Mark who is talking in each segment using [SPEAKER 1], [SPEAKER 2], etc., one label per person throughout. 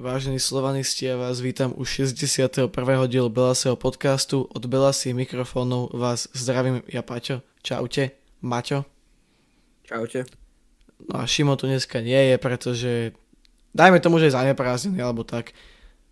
[SPEAKER 1] vážení slovanisti, ja vás vítam u 61. dielu Belasieho podcastu. Od Belasí mikrofónov vás zdravím ja Paťo. Čaute. Maťo.
[SPEAKER 2] Čaute.
[SPEAKER 1] No a Šimo tu dneska nie je, pretože dajme tomu, že je zaneprázdnený alebo tak.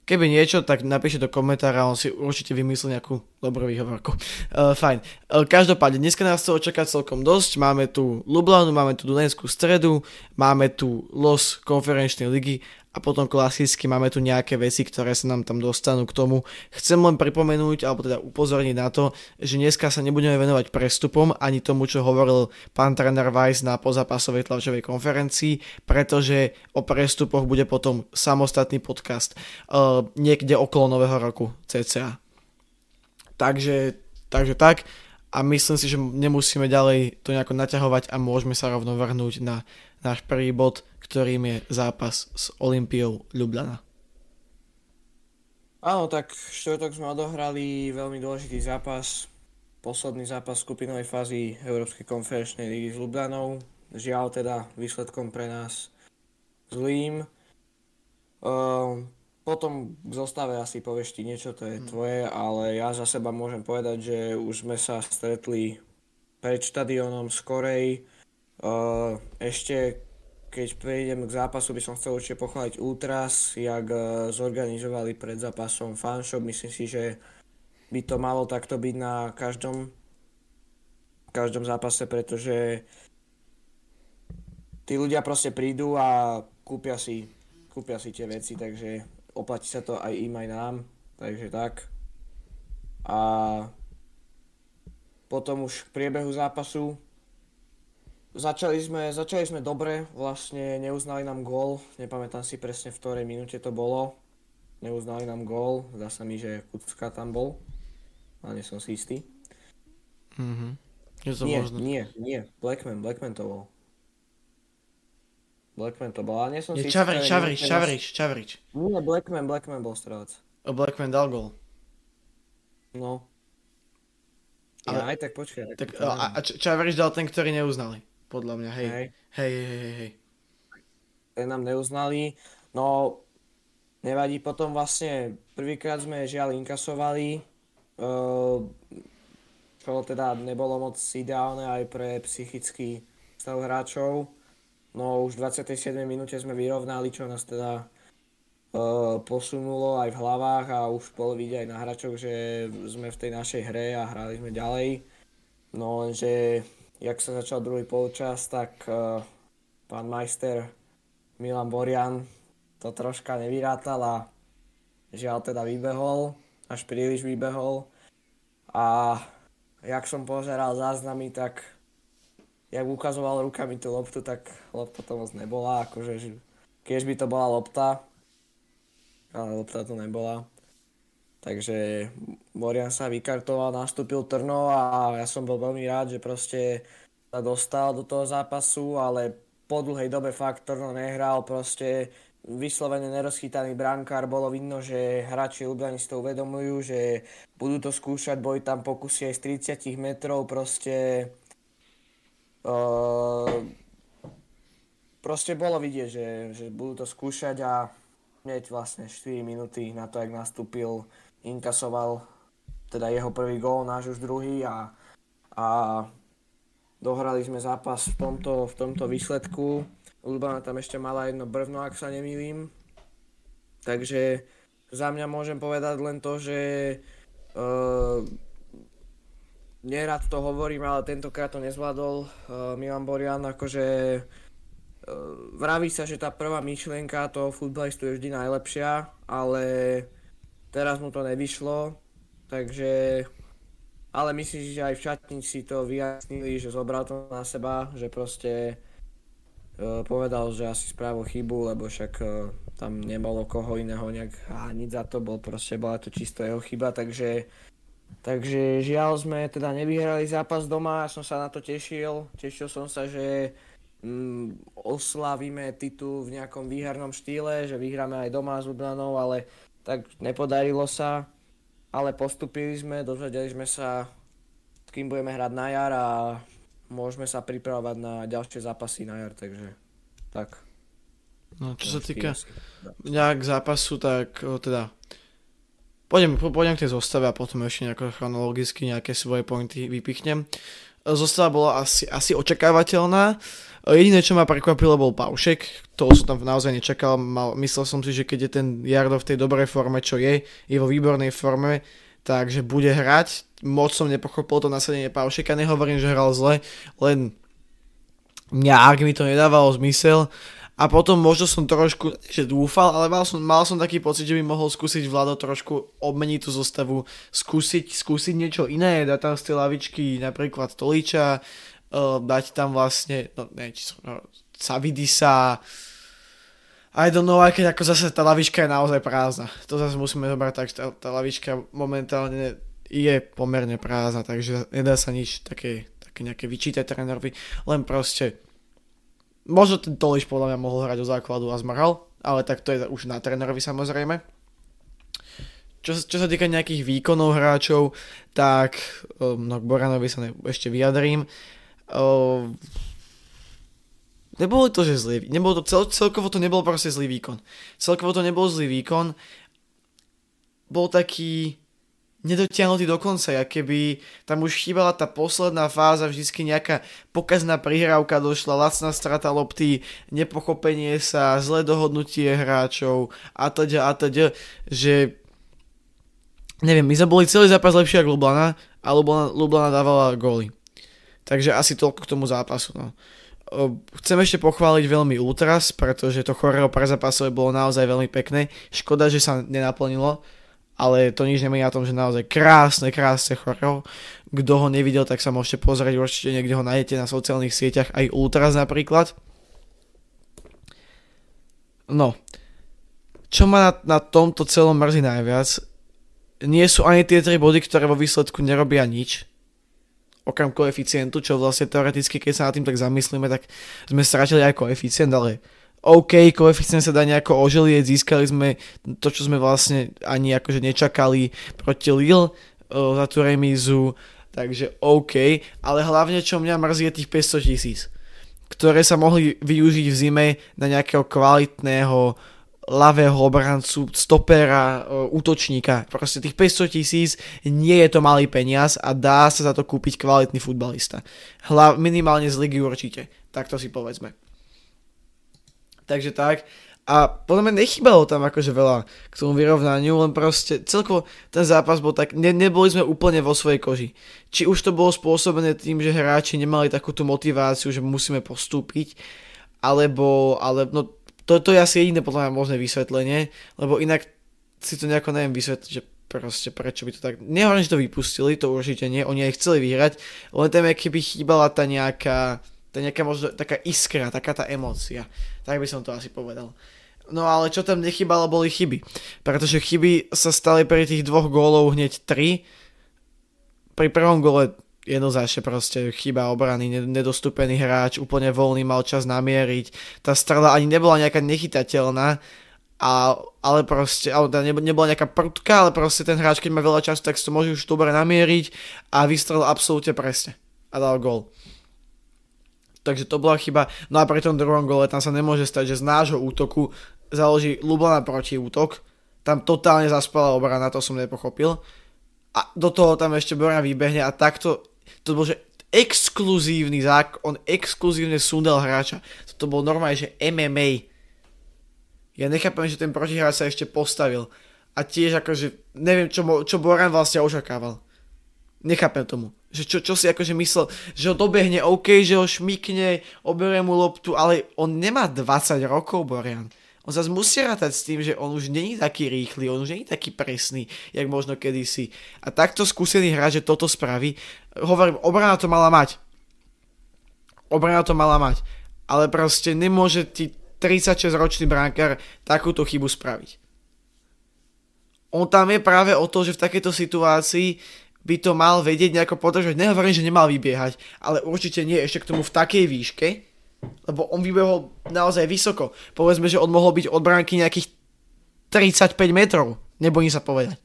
[SPEAKER 1] Keby niečo, tak napíšte do komentára, on si určite vymyslí nejakú dobrú výhovorku. Uh, fajn. Uh, každopádne, dneska nás chce očakať celkom dosť. Máme tu Lublanu, máme tu Dunajskú stredu, máme tu los konferenčnej ligy a potom klasicky máme tu nejaké veci, ktoré sa nám tam dostanú k tomu. Chcem len pripomenúť, alebo teda upozorniť na to, že dneska sa nebudeme venovať prestupom ani tomu, čo hovoril pán tréner Weiss na pozápasovej tlačovej konferencii, pretože o prestupoch bude potom samostatný podcast uh, niekde okolo nového roku cca. Takže, takže tak a myslím si, že nemusíme ďalej to nejako naťahovať a môžeme sa rovno vrhnúť na náš prvý bod, ktorým je zápas s Olympiou Ljubljana.
[SPEAKER 2] Áno, tak štvrtok sme odohrali veľmi dôležitý zápas, posledný zápas skupinovej fázy Európskej konferenčnej ligy s Ljubljanou. Žiaľ teda výsledkom pre nás zlým. Uh, potom v zostave asi povieš ti niečo, to je hmm. tvoje, ale ja za seba môžem povedať, že už sme sa stretli pred štadionom skorej. Uh, ešte keď prejdem k zápasu, by som chcel určite pochváliť Ultras, jak e, zorganizovali pred zápasom fanshop. Myslím si, že by to malo takto byť na každom, každom zápase, pretože tí ľudia proste prídu a kúpia si, kúpia si tie veci, takže oplatí sa to aj im, aj nám. Takže tak. A potom už v priebehu zápasu Začali sme, začali sme dobre, vlastne neuznali nám gól, nepamätám si presne v ktorej minúte to bolo. Neuznali nám gól, zdá sa mi, že Kucka tam bol, ale nie som si istý.
[SPEAKER 1] Mhm. Je to
[SPEAKER 2] nie,
[SPEAKER 1] možné.
[SPEAKER 2] nie, nie, Blackman, Blackman to bol. Blackman to bol, ale nie som
[SPEAKER 1] Je
[SPEAKER 2] si
[SPEAKER 1] Čavrič,
[SPEAKER 2] istý.
[SPEAKER 1] Čavrič, Čavrič, Čavrič.
[SPEAKER 2] Nie, Blackman, Blackman bol strelec.
[SPEAKER 1] A Blackman dal gol.
[SPEAKER 2] No.
[SPEAKER 1] Ale-
[SPEAKER 2] Ja, aj tak počkaj.
[SPEAKER 1] Tak, a, a Čavrič dal ten, ktorý neuznali. Podľa mňa, hej.
[SPEAKER 2] Hej.
[SPEAKER 1] Hej, hej, hej, hej.
[SPEAKER 2] ten nám neuznali. No, nevadí, potom vlastne prvýkrát sme žiaľ inkasovali, eh, čo teda nebolo moc ideálne aj pre psychický stav hráčov. No už v 27. minúte sme vyrovnali, čo nás teda eh, posunulo aj v hlavách a už bolo vidieť aj na hráčoch, že sme v tej našej hre a hrali sme ďalej. No lenže, jak sa začal druhý polčas, tak eh, pán majster Milan Borian to troška nevyrátal a žiaľ teda vybehol, až príliš vybehol. A jak som pozeral záznamy, tak jak ukazoval rukami tú loptu, tak lopta to moc nebola, akože že- keď by to bola lopta, ale lopta to nebola. Takže Borian sa vykartoval, nastúpil Trno a ja som bol veľmi rád, že proste sa dostal do toho zápasu, ale po dlhej dobe fakt Trno nehral, proste vyslovene nerozchytaný brankár, bolo vidno, že hráči Ljubljany si to uvedomujú, že budú to skúšať, boli tam pokusy aj z 30 metrov, proste uh, proste bolo vidieť, že, že budú to skúšať a hneď vlastne 4 minúty na to, jak nastúpil, inkasoval teda jeho prvý gól, náš už druhý a, a dohrali sme zápas v tomto, v tomto výsledku. Urbana tam ešte mala jedno brvno, ak sa nemýlim. Takže za mňa môžem povedať len to, že uh, nerad to hovorím, ale tentokrát to nezvládol uh, Milan Borian, akože uh, vraví sa, že tá prvá myšlienka toho futbalistu je vždy najlepšia, ale teraz mu to nevyšlo, takže ale myslím si, že aj v šatnici to vyjasnili, že zobral to na seba, že proste uh, povedal, že asi spravil chybu, lebo však uh, tam nebolo koho iného nejak hániť za to, bol proste, bola to čisto jeho chyba, takže Takže žiaľ sme teda nevyhrali zápas doma, ja som sa na to tešil. Tešil som sa, že mm, oslavíme titul v nejakom výhernom štýle, že vyhráme aj doma s Ljubljanou, ale tak nepodarilo sa. Ale postupili sme, dozvedeli sme sa, s kým budeme hrať na jar a môžeme sa pripravovať na ďalšie zápasy na jar, takže tak.
[SPEAKER 1] No, čo sa týka nejak zápasu, tak o, teda pôjdem, pôjdem k tej zostave a potom ešte nejako chronologicky nejaké svoje pointy vypichnem. Zostava bola asi, asi očakávateľná. Jediné, čo ma prekvapilo, bol Paušek. To som tam naozaj nečakal. Mal, myslel som si, že keď je ten Jardo v tej dobrej forme, čo je, je vo výbornej forme, takže bude hrať. Moc som nepochopil to nasadenie Paušeka. Nehovorím, že hral zle, len nejak mi to nedávalo zmysel. A potom možno som trošku, že dúfal, ale mal som, mal som taký pocit, že by mohol skúsiť Vlado trošku obmeniť tú zostavu, skúsiť, skúsiť niečo iné, dať tam z tej lavičky napríklad Toliča, uh, dať tam vlastne, no ne, či som, no, Savidisa, I don't know, aj keď ako zase tá lavička je naozaj prázdna. To zase musíme zobrať tak, tá, tá lavička momentálne je pomerne prázdna, takže nedá sa nič také, také nejaké vyčítať trénerovi, len proste Možno ten Toliš podľa mňa mohol hrať do základu a zmrhal, ale tak to je už na trénerovi samozrejme. Čo, čo sa týka nejakých výkonov hráčov, tak um, no k Boranovi sa ne, ešte vyjadrím. Um, nebolo to, že zlý, nebolo to, cel, celkovo to nebol proste zlý výkon. Celkovo to nebol zlý výkon. Bol taký, nedotiahnutý do konca, ja keby tam už chýbala tá posledná fáza, vždycky nejaká pokazná prihrávka došla, lacná strata lopty, nepochopenie sa, zlé dohodnutie hráčov a teda a teda, že neviem, my sme boli celý zápas lepšie ako Lublana a Lublana, Lublana dávala góly. Takže asi toľko k tomu zápasu. No. Chcem ešte pochváliť veľmi Ultras, pretože to choreo zápasové bolo naozaj veľmi pekné. Škoda, že sa nenaplnilo, ale to nič nemení na tom, že naozaj krásne, krásne choreo. Kto ho nevidel, tak sa môžete pozrieť, určite niekde ho nájdete na sociálnych sieťach, aj Ultras napríklad. No, čo ma na, na tomto celom mrzí najviac, nie sú ani tie tri body, ktoré vo výsledku nerobia nič, okrem koeficientu, čo vlastne teoreticky, keď sa nad tým tak zamyslíme, tak sme stratili aj koeficient, ale OK, koeficient sa dá nejako oželieť, získali sme to, čo sme vlastne ani akože nečakali proti Lille za tú remízu, takže OK, ale hlavne čo mňa mrzí je tých 500 tisíc, ktoré sa mohli využiť v zime na nejakého kvalitného ľavého obrancu, stopera, útočníka. Proste tých 500 tisíc nie je to malý peniaz a dá sa za to kúpiť kvalitný futbalista. Hlav, minimálne z ligy určite. Tak to si povedzme. Takže tak. A podľa mňa nechybalo tam akože veľa k tomu vyrovnaniu, len proste celkovo ten zápas bol tak, ne, neboli sme úplne vo svojej koži. Či už to bolo spôsobené tým, že hráči nemali takúto motiváciu, že musíme postúpiť, alebo, ale no to, to je asi jediné podľa mňa možné vysvetlenie, lebo inak si to nejako neviem vysvetliť, že proste prečo by to tak... Nehovorím, že to vypustili, to určite nie, oni aj chceli vyhrať, len tam keby chýbala tá nejaká to je nejaká možno taká iskra, taká tá emócia. Tak by som to asi povedal. No ale čo tam nechybalo, boli chyby. Pretože chyby sa stali pri tých dvoch gólov hneď tri. Pri prvom gole jednoznačne proste chyba obrany, nedostúpený hráč, úplne voľný, mal čas namieriť. Tá strela ani nebola nejaká nechytateľná, a, ale proste, ale teda nebola nejaká prudka, ale proste ten hráč, keď má veľa času, tak si to môže už dobre namieriť a vystrelil absolútne presne a dal gól takže to bola chyba. No a pri tom druhom gole tam sa nemôže stať, že z nášho útoku založí Lublana proti útok. Tam totálne zaspala obrana, to som nepochopil. A do toho tam ešte Boran vybehne a takto, to bol, že exkluzívny zák, on exkluzívne sundel hráča. To bol normálne, že MMA. Ja nechápem, že ten protihráč sa ešte postavil. A tiež akože, neviem, čo, čo Boran vlastne očakával. Nechápem tomu. Že čo, čo si akože myslel, že ho dobehne OK, že ho šmikne, oberie mu loptu, ale on nemá 20 rokov, Borian. On zase musí rátať s tým, že on už není taký rýchly, on už není taký presný, jak možno kedysi. A takto skúsený hráč, že toto spraví, hovorím, obrana to mala mať. Obrana to mala mať. Ale proste nemôže ti 36-ročný bránkar takúto chybu spraviť. On tam je práve o to, že v takejto situácii by to mal vedieť nejako podržať. Nehovorím, že nemal vybiehať, ale určite nie ešte k tomu v takej výške, lebo on vybehol naozaj vysoko. Povedzme, že on mohol byť od bránky nejakých 35 metrov, nebojím sa povedať.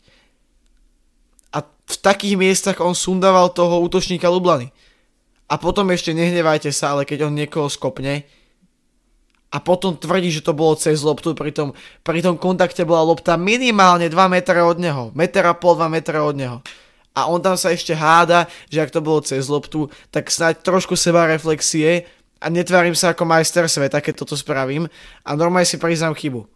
[SPEAKER 1] A v takých miestach on sundával toho útočníka Lublany. A potom ešte nehnevajte sa, ale keď on niekoho skopne a potom tvrdí, že to bolo cez loptu, pri tom, pri tom kontakte bola lopta minimálne 2 metre od neho, meter a pol, 2 metre od neho. A on tam sa ešte háda, že ak to bolo cez loptu, tak snáď trošku seba reflexie a netvárim sa ako majster sveta, keď toto spravím a normálne si priznám chybu.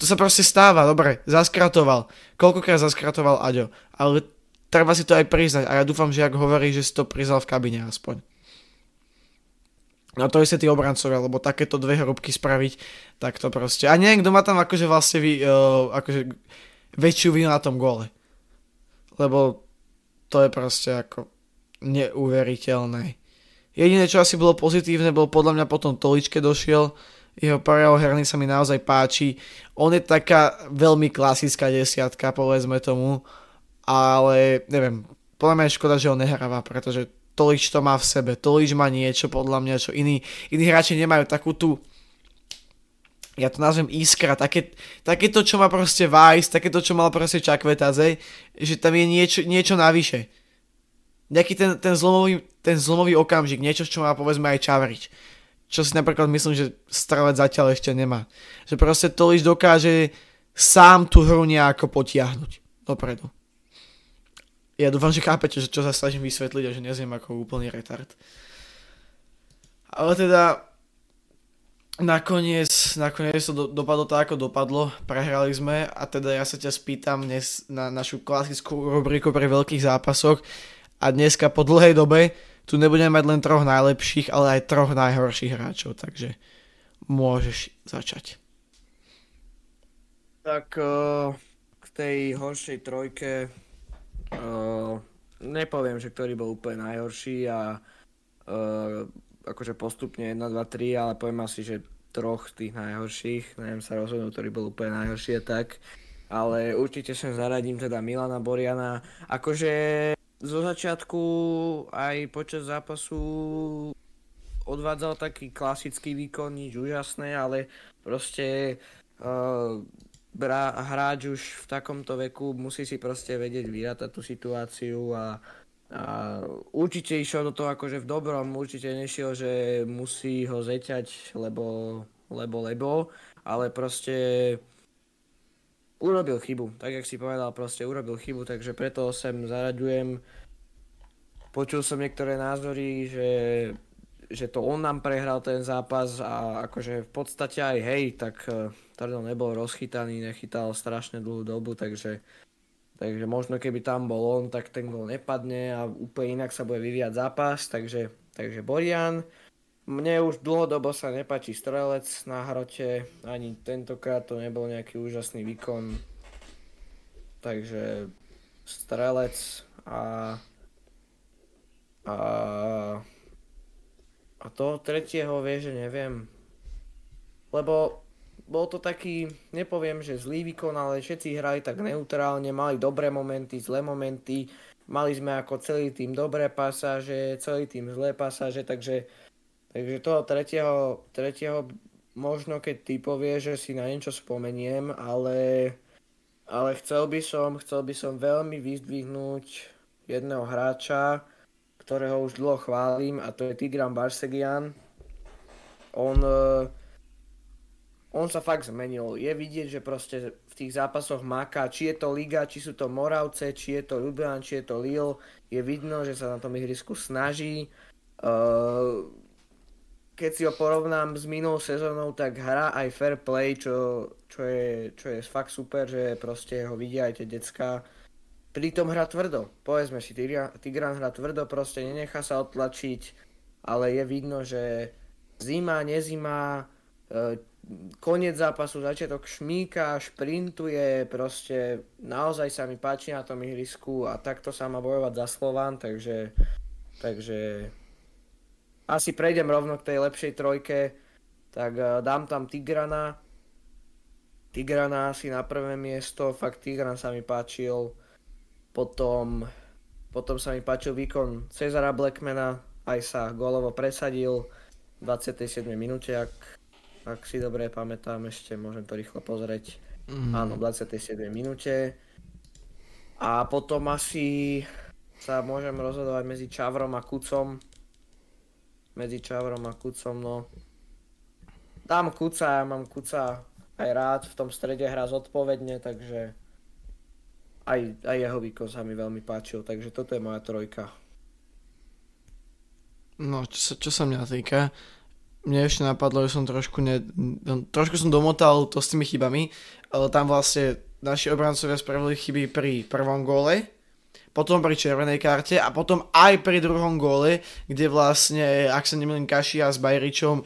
[SPEAKER 1] To sa proste stáva, dobre, zaskratoval. Koľkokrát zaskratoval Aďo, ale treba si to aj priznať a ja dúfam, že ak hovorí, že si to priznal v kabine aspoň. No to je tí obrancovia, lebo takéto dve hrobky spraviť, tak to proste. A neviem, kto má tam akože vlastne vy, uh, akože väčšiu vinu na tom gole. Lebo to je proste ako neuveriteľné. Jediné, čo asi bolo pozitívne, bolo podľa mňa potom Toličke došiel, jeho prejav herný sa mi naozaj páči. On je taká veľmi klasická desiatka, povedzme tomu, ale neviem, podľa mňa je škoda, že ho nehráva, pretože Tolič to má v sebe, Tolič má niečo podľa mňa, čo iní, iní hráči nemajú, takú tú ja to nazvem iskra, také, to, čo má proste Vice, také to, čo mal proste Čakvetaze, že tam je niečo, niečo navyše. Nejaký ten, ten, zlomový, ten zlomový okamžik, niečo, čo má povedzme aj Čavrič. Čo si napríklad myslím, že Strelec zatiaľ ešte nemá. Že proste Tolič dokáže sám tú hru nejako potiahnuť dopredu ja dúfam, že chápete, že čo sa snažím vysvetliť a že nezviem ako úplný retard. Ale teda nakoniec, nakoniec to do, dopadlo tak, ako dopadlo. Prehrali sme a teda ja sa ťa spýtam dnes na našu klasickú rubriku pre veľkých zápasoch a dneska po dlhej dobe tu nebudeme mať len troch najlepších, ale aj troch najhorších hráčov, takže môžeš začať.
[SPEAKER 2] Tak uh, k tej horšej trojke Uh, nepoviem, že ktorý bol úplne najhorší a uh, akože postupne 1, 2, 3, ale poviem asi, že troch tých najhorších, neviem sa rozhodnúť, ktorý bol úplne najhorší a tak. Ale určite sem zaradím teda Milana Boriana. Akože zo začiatku aj počas zápasu odvádzal taký klasický výkon, nič úžasné, ale proste uh, hráč už v takomto veku musí si proste vedieť vyrátať tú situáciu a, a určite išiel do toho akože v dobrom, určite nešiel, že musí ho zeťať, lebo, lebo, lebo, ale proste urobil chybu, tak jak si povedal, proste urobil chybu, takže preto sem zaraďujem. Počul som niektoré názory, že že to on nám prehral ten zápas a akože v podstate aj hej, tak e, Tardel nebol rozchytaný, nechytal strašne dlhú dobu, takže, takže možno keby tam bol on, tak ten gol nepadne a úplne inak sa bude vyvíjať zápas, takže, takže Borian. Mne už dlhodobo sa nepáči strelec na hrote, ani tentokrát to nebol nejaký úžasný výkon, takže strelec a, a a toho tretieho vie, že neviem. Lebo bol to taký, nepoviem, že zlý výkon, ale všetci hrali tak neutrálne, mali dobré momenty, zlé momenty, mali sme ako celý tým dobré pasáže, celý tým zlé pasáže, takže, takže toho tretieho, tretieho možno keď ty povieš, že si na niečo spomeniem, ale, ale chcel by som, chcel by som veľmi vyzdvihnúť jedného hráča, ktorého už dlho chválim a to je Tigran Barsegian. On, uh, on sa fakt zmenil. Je vidieť, že proste v tých zápasoch máka, či je to Liga, či sú to Moravce, či je to Ljubljana, či je to Lille. Je vidno, že sa na tom ihrisku snaží. Uh, keď si ho porovnám s minulou sezónou, tak hrá aj fair play, čo, čo, je, čo je fakt super, že proste ho vidia aj tie decka pritom hrá tvrdo. Povedzme si, Tigran hrá tvrdo, proste nenechá sa odtlačiť, ale je vidno, že zima, nezima, e, koniec zápasu, začiatok šmíka, šprintuje, proste naozaj sa mi páči na tom ihrisku a takto sa má bojovať za Slován, takže, takže asi prejdem rovno k tej lepšej trojke, tak e, dám tam Tigrana, Tigrana asi na prvé miesto, fakt Tigran sa mi páčil, potom, potom sa mi páčil výkon Cezara Blackmana, aj sa golovo presadil v 27. minúte, ak, ak si dobre pamätám, ešte môžem to rýchlo pozrieť. Mm. Áno, v 27. minúte. A potom asi sa môžem rozhodovať medzi Čavrom a Kucom. Medzi Čavrom a Kucom, no. tam Kuca, ja mám Kuca aj rád, v tom strede hrá zodpovedne, takže aj, aj jeho výkon sa mi veľmi páčil, takže toto je moja trojka.
[SPEAKER 1] No, čo sa, čo sa mňa týka, mne ešte napadlo, že som trošku, ne, no, trošku som domotal to s tými chybami, ale tam vlastne naši obrancovia spravili chyby pri prvom góle, potom pri červenej karte a potom aj pri druhom góle, kde vlastne, ak sa nemýlim, Kašia s Bajričom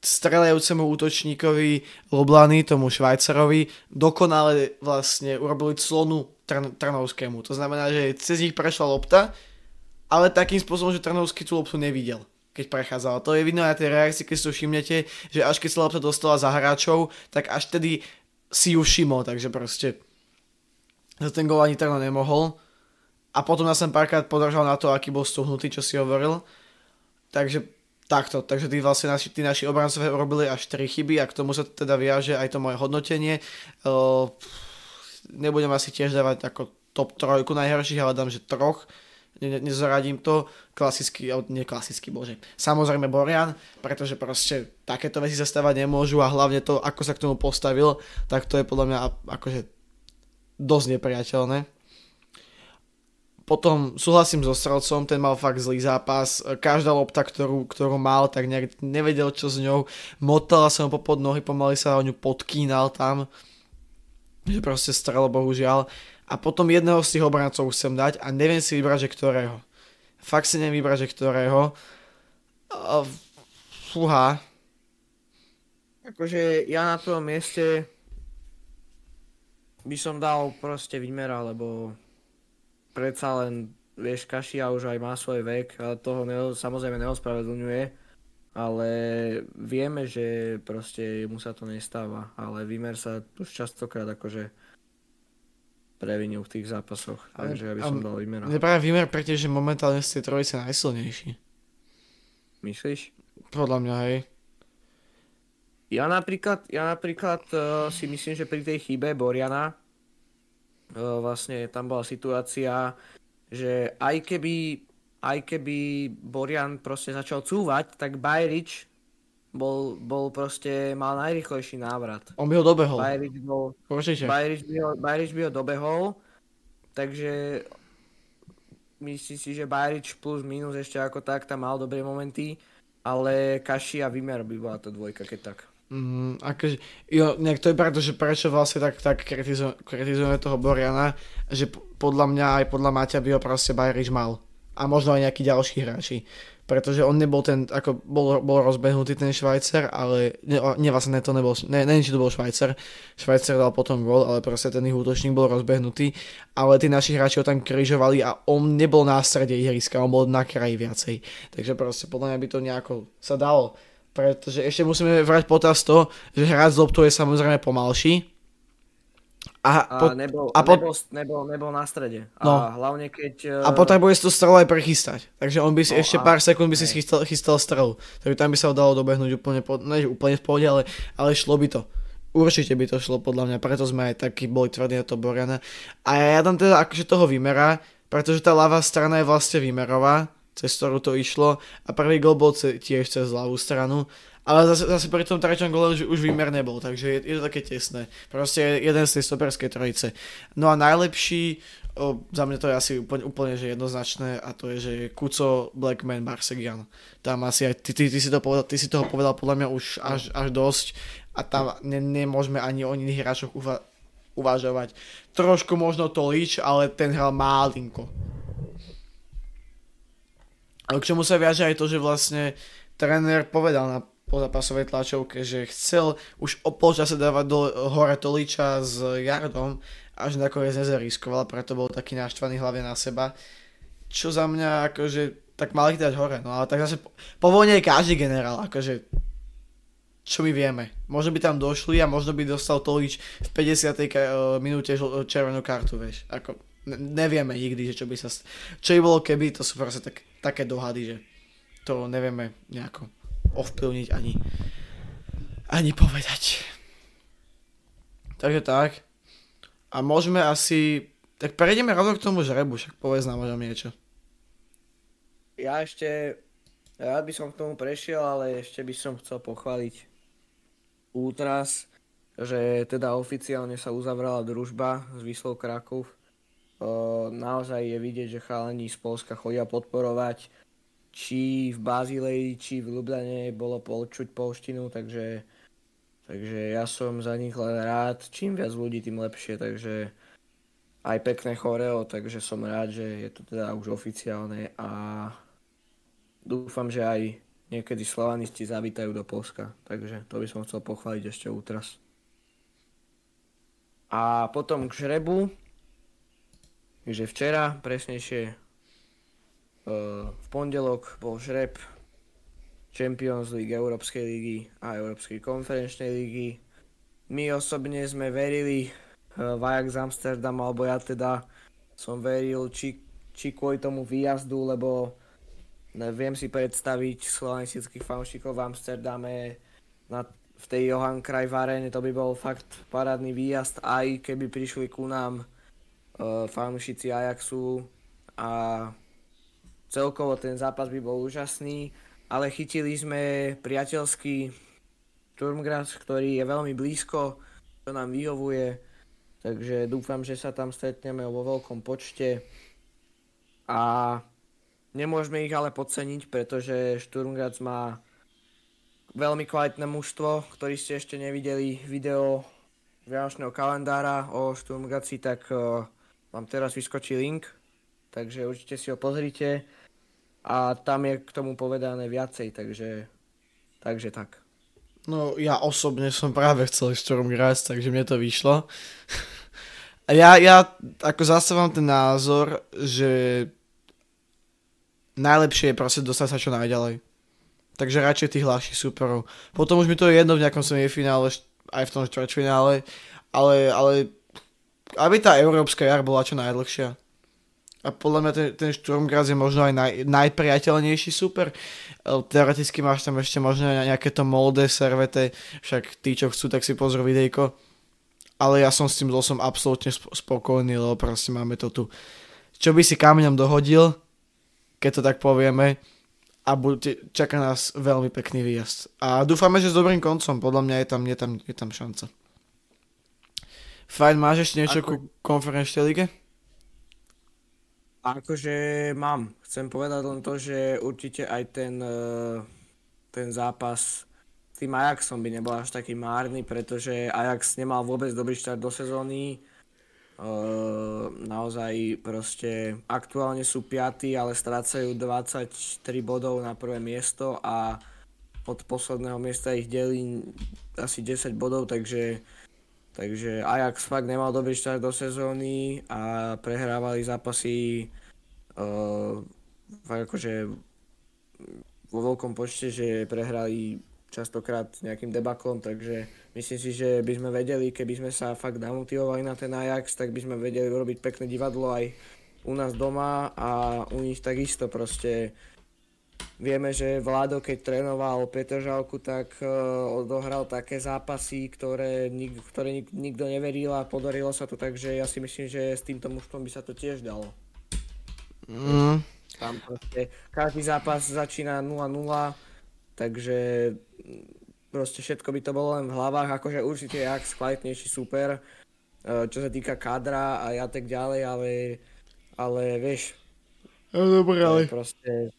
[SPEAKER 1] strelajúcemu útočníkovi Loblany, tomu Švajcarovi, dokonale vlastne urobili clonu Trn- Trnovskému. To znamená, že cez nich prešla lopta, ale takým spôsobom, že Trnovský tú loptu nevidel keď prechádzala. To je vidno aj tej reakcii, keď si to všimnete, že až keď sa lopta dostala za hráčov, tak až tedy si ju všimol, takže proste za ten gol ani Trno nemohol. A potom nás sem párkrát podržal na to, aký bol stuhnutý, čo si hovoril. Takže takto, takže tí vlastne naši, tí naši obrancové urobili až 4 chyby a k tomu sa teda viaže aj to moje hodnotenie. Uh, nebudem asi tiež dávať ako top trojku najhorších, ale dám, že troch. Ne, nezaradím to. Klasický, nie klasický, bože. Samozrejme Borian, pretože proste takéto veci sa stávať nemôžu a hlavne to, ako sa k tomu postavil, tak to je podľa mňa akože dosť nepriateľné. Potom súhlasím so Strelcom, ten mal fakt zlý zápas. Každá lopta, ktorú, ktorú mal, tak nejak nevedel, čo s ňou. Motala sa mu popod nohy, pomaly sa o ňu podkínal tam. Že proste strel, bohužiaľ. A potom jedného z tých obrancov chcem dať a neviem si vybrať, že ktorého. Fakt si neviem vybrať, že ktorého. fúha.
[SPEAKER 2] Akože ja na tom mieste by som dal proste výmera, lebo predsa len, vieš, Kašia už aj má svoj vek toho ne, samozrejme neospravedlňuje, ale vieme, že proste mu sa to nestáva, ale Vimer sa už častokrát akože previnil v tých zápasoch, takže ja by som dal Vimera.
[SPEAKER 1] Je práve Vimer pretože momentálne z tej trojice najsilnejší.
[SPEAKER 2] Myslíš?
[SPEAKER 1] Podľa mňa, hej.
[SPEAKER 2] Ja napríklad, ja napríklad uh, si myslím, že pri tej chybe Boriana vlastne tam bola situácia, že aj keby, aj keby Borian proste začal cúvať, tak Bajrič bol, bol proste, mal najrychlejší návrat.
[SPEAKER 1] On by ho dobehol.
[SPEAKER 2] Bajrič, bol, Bajrič, by, ho, Bajrič by ho dobehol, takže myslím si, že Bajrič plus minus ešte ako tak tam mal dobré momenty, ale Kaši a Vimer by bola to dvojka, keď tak.
[SPEAKER 1] Mm, akože, jo, nejak to je preto, že prečo vlastne tak, tak kritizujeme, kritizujeme toho Boriana, že podľa mňa aj podľa Maťa by ho proste Bajriš mal. A možno aj nejakí ďalší hráči. Pretože on nebol ten, ako bol, bol rozbehnutý ten Švajcer, ale ne, ne vlastne ne, to nebol, ne, neviem, či to bol Švajcer. Švajcer dal potom gol, ale proste ten ich útočník bol rozbehnutý. Ale tí naši hráči ho tam križovali a on nebol na strede ihriska, on bol na kraji viacej. Takže proste podľa mňa by to nejako sa dalo pretože ešte musíme vrať potaz to, že hrať z loptou je samozrejme pomalší.
[SPEAKER 2] A, po, nebol, a po, nebol, nebol, nebol na strede. No. A hlavne keď...
[SPEAKER 1] A potrebuje si tú strelu aj prechystať. Takže on by si no, ešte a, pár sekúnd by si chystal, chystal strelu. Takže tam by sa ho dalo dobehnúť úplne, po, ne úplne v pohode, ale, ale šlo by to. Určite by to šlo podľa mňa, preto sme aj takí boli tvrdí na to Boriana. A ja tam teda akože toho vymera, pretože tá ľavá strana je vlastne vymerová, cez ktorú to išlo a prvý gol bol tiež cez ľavú stranu. Ale zase, zase pri tom treťom gole už, už výmer nebol, takže je, je to také tesné. Proste jeden z tej stoperskej trojice. No a najlepší, o, za mňa to je asi úplne, úplne že jednoznačné a to je, že Kuco, Blackman, Barsegian. Tam asi aj ty, ty, ty, si to povedal, ty si toho povedal podľa mňa už až, až dosť a tam ne, nemôžeme ani o iných hráčoch uva- uvažovať. Trošku možno to líč, ale ten hral malinko ale k čomu sa viaže aj to, že vlastne tréner povedal na pozápasovej tlačovke, že chcel už o polčase dávať do hore Toliča s Jardom, až nakoniec nezariskoval, preto bol taký naštvaný hlavne na seba. Čo za mňa akože tak mali dať hore, no ale tak zase po, po vojne je každý generál, akože čo my vieme. Možno by tam došli a možno by dostal Tolič v 50. Eh, minúte červenú kartu, vieš. Ako, nevieme nikdy, že čo by sa... Čo by bolo keby, to sú proste tak, také dohady, že to nevieme nejako ovplyvniť ani, ani povedať. Takže tak. A môžeme asi... Tak prejdeme rovno k tomu žrebu, však povedz nám možno niečo.
[SPEAKER 2] Ja ešte... Ja by som k tomu prešiel, ale ešte by som chcel pochváliť útras, že teda oficiálne sa uzavrela družba s Vyslou Krakov. Naozaj je vidieť, že chalani z Polska chodia podporovať či v Bazileji, či v Ljubljane bolo počuť polštinu, takže, takže ja som za nich len rád. Čím viac ľudí, tým lepšie, takže aj pekné choreo, takže som rád, že je to teda už oficiálne a dúfam, že aj niekedy slovanisti zavítajú do Polska, takže to by som chcel pochváliť ešte útras. A potom k žrebu, že včera, presnejšie v pondelok bol žreb Champions League, Európskej ligy a Európskej konferenčnej ligy. My osobne sme verili v Ajax Amsterdam, alebo ja teda som veril, či, či kvôli tomu výjazdu, lebo viem si predstaviť slovenistických fanúšikov v Amsterdame na, v tej Johan Cruyff arene, to by bol fakt parádny výjazd, aj keby prišli ku nám uh, fanúšici Ajaxu a celkovo ten zápas by bol úžasný, ale chytili sme priateľský Sturmgras, ktorý je veľmi blízko, čo nám vyhovuje, takže dúfam, že sa tam stretneme vo veľkom počte. A nemôžeme ich ale podceniť, pretože Sturmgras má veľmi kvalitné mužstvo, ktorý ste ešte nevideli video Vianočného kalendára o Sturmgraci, tak uh, vám teraz vyskočí link, takže určite si ho pozrite a tam je k tomu povedané viacej, takže, takže tak.
[SPEAKER 1] No ja osobne som práve chcel Storm grať, takže mne to vyšlo. A ja, ja ako zastávam ten názor, že najlepšie je proste dostať sa čo najďalej. Takže radšej tých hľadších superov. Potom už mi to je jedno v nejakom semifinále, aj v tom štvrťfinále, ale, ale aby tá európska jar bola čo najdlhšia. A podľa mňa ten, ten Sturmgras je možno aj naj, najpriateľnejší super. Teoreticky máš tam ešte možno nejaké to molde, servete, však tí, čo chcú, tak si pozrú videjko. Ale ja som s tým som absolútne spokojný, lebo proste máme to tu. Čo by si kameňom dohodil, keď to tak povieme, a bude, čaká nás veľmi pekný výjazd. A dúfame, že s dobrým koncom, podľa mňa je tam, je tam, je tam šanca. Fajn, máš ešte niečo Ako... ku konferenčnej lige?
[SPEAKER 2] Akože mám. Chcem povedať len to, že určite aj ten, eh, ten zápas s tým Ajaxom by nebol až taký márny, pretože Ajax nemal vôbec dobrý štart do sezóny. Uh, naozaj proste aktuálne sú 5, ale strácajú 23 bodov na prvé miesto a od posledného miesta ich delí asi 10 bodov, takže Takže Ajax fakt nemal dobrý štart do sezóny a prehrávali zápasy uh, fakt akože vo veľkom počte, že prehrali častokrát nejakým debaklom, takže myslím si, že by sme vedeli, keby sme sa fakt namotivovali na ten Ajax, tak by sme vedeli urobiť pekné divadlo aj u nás doma a u nich takisto proste Vieme, že Vlado, keď trénoval Petržalku, tak uh, odohral také zápasy, ktoré, nik, ktoré nik, nikto neveril a podarilo sa to, takže ja si myslím, že s týmto mužstvom by sa to tiež dalo. Mm. Tam proste, každý zápas začína 0-0, takže proste všetko by to bolo len v hlavách, akože určite jak kvalitnejší super, uh, čo sa týka kadra a ja tak ďalej, ale, ale vieš,
[SPEAKER 1] No dobre, ale...
[SPEAKER 2] Proste,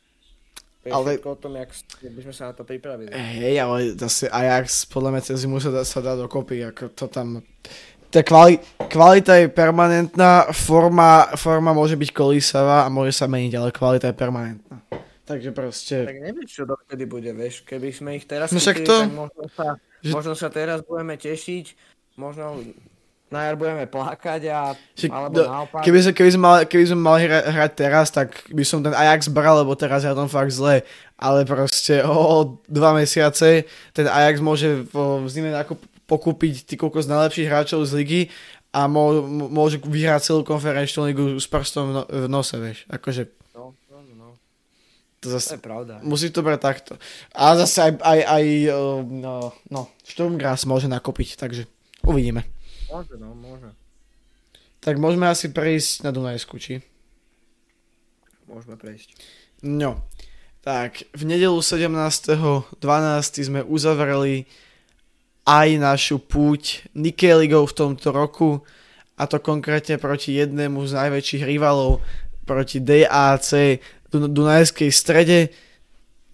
[SPEAKER 2] ale... o tom, jak by sme sa na to pripravili.
[SPEAKER 1] Hej, ale zase Ajax podľa mňa cez zimu sa dá, sa dá dokopy, ako to tam... Tá kvali, kvalita je permanentná, forma, forma môže byť kolísavá a môže sa meniť, ale kvalita je permanentná. Takže proste...
[SPEAKER 2] Tak nevieš, čo dokedy bude, vieš, keby sme ich teraz no, chytili, to... tak možno sa, možno sa teraz budeme tešiť, možno na jar budeme plakať a Čiže, alebo do, naopak.
[SPEAKER 1] Keby, sme, keby, sme mali, keby sme mali hra, hrať teraz, tak by som ten Ajax bral, lebo teraz je tam fakt zle. Ale proste o dva mesiace ten Ajax môže v zime pokúpiť ty koľko z najlepších hráčov z ligy a mô, môže vyhrať celú konferenčnú ligu s prstom v, no, v nose, vieš. Akože...
[SPEAKER 2] No, no.
[SPEAKER 1] To, zase,
[SPEAKER 2] to je pravda.
[SPEAKER 1] Musí to brať takto. A zase aj, aj, aj no, no, Sturmgras môže nakopiť, takže uvidíme.
[SPEAKER 2] Môže, no, môže.
[SPEAKER 1] Tak môžeme asi prejsť na Dunajsku, či?
[SPEAKER 2] Môžeme prejsť.
[SPEAKER 1] No, tak v nedelu 17.12. sme uzavreli aj našu púť Nikeligov v tomto roku a to konkrétne proti jednému z najväčších rivalov proti DAC Dunajskej strede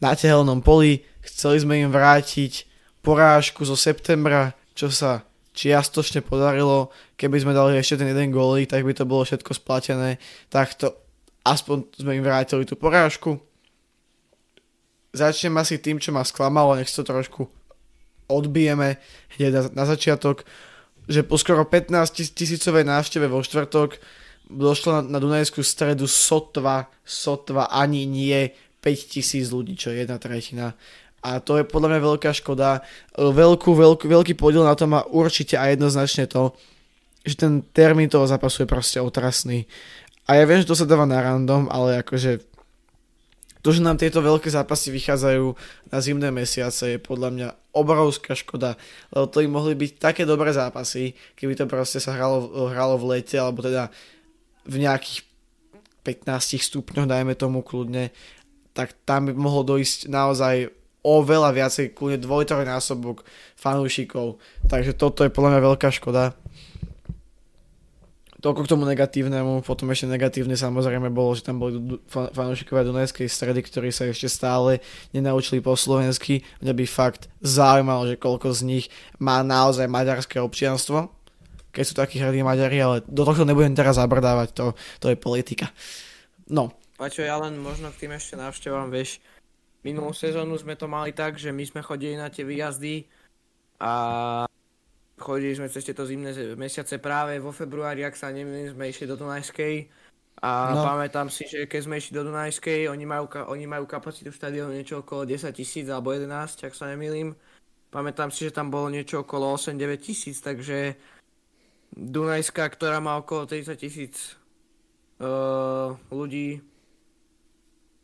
[SPEAKER 1] na tehelnom poli. Chceli sme im vrátiť porážku zo septembra, čo sa čiastočne podarilo. Keby sme dali ešte ten jeden gólik, tak by to bolo všetko splatené. to aspoň sme im vrátili tú porážku. Začnem asi tým, čo ma sklamalo, nech to trošku odbijeme hneď na, na začiatok, že po skoro 15 tisícovej návšteve vo štvrtok došlo na, na Dunajskú stredu sotva, sotva ani nie 5000 ľudí, čo je jedna tretina. A to je podľa mňa veľká škoda. Veľkú, veľkú, veľký podiel na to má určite a jednoznačne to, že ten termín toho zápasu je proste otrasný. A ja viem, že to sa dáva na random, ale akože to, že nám tieto veľké zápasy vychádzajú na zimné mesiace je podľa mňa obrovská škoda, lebo to im mohli byť také dobré zápasy, keby to proste sa hralo, hralo v lete, alebo teda v nejakých 15 stupňoch, dajme tomu kľudne, tak tam by mohlo dojsť naozaj oveľa viacej, kľudne dvojtrojnásobok fanúšikov. Takže toto je podľa mňa veľká škoda. Toľko k tomu negatívnemu, potom ešte negatívne samozrejme bolo, že tam boli fanúšikovia Dunajskej stredy, ktorí sa ešte stále nenaučili po slovensky. Mňa by fakt zaujímalo, že koľko z nich má naozaj maďarské občianstvo keď sú takí hrdí Maďari, ale do tohto nebudem teraz zabrdávať, to, to je politika. No.
[SPEAKER 2] Pačo, ja len možno k tým ešte návštevám, vieš, minulú sezónu sme to mali tak, že my sme chodili na tie výjazdy a chodili sme cez tieto zimné mesiace práve vo februári, ak sa nemýlim, sme išli do Dunajskej a no. pamätám si, že keď sme išli do Dunajskej, oni majú, oni majú kapacitu štadiónu niečo okolo 10 tisíc alebo 11, ak sa nemýlim. Pamätám si, že tam bolo niečo okolo 8-9 tisíc, takže Dunajská, ktorá má okolo 30 tisíc uh, ľudí.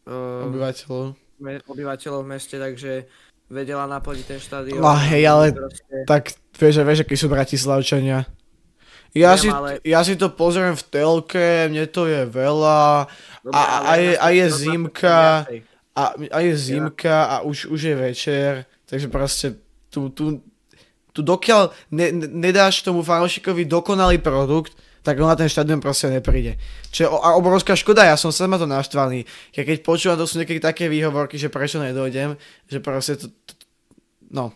[SPEAKER 1] Uh, obyvateľov.
[SPEAKER 2] Obyvateľov v meste, takže vedela naplniť ten štadión.
[SPEAKER 1] No hej, ale proste... tak vieš, vieš, akí sú Bratislavčania. Ja, Viem, si, ale... ja si to pozriem v telke, mne to je veľa Dobre, a, a, je, a je zimka a, a je zimka a už, už je večer, takže proste tu, tu, tu dokiaľ ne, ne, nedáš tomu fanúšikovi dokonalý produkt, tak on na ten štadión proste nepríde. Čo je obrovská škoda, ja som sama to naštvaný. Ja keď počúvam, to sú niekedy také výhovorky, že prečo nedojdem, že proste to, to no.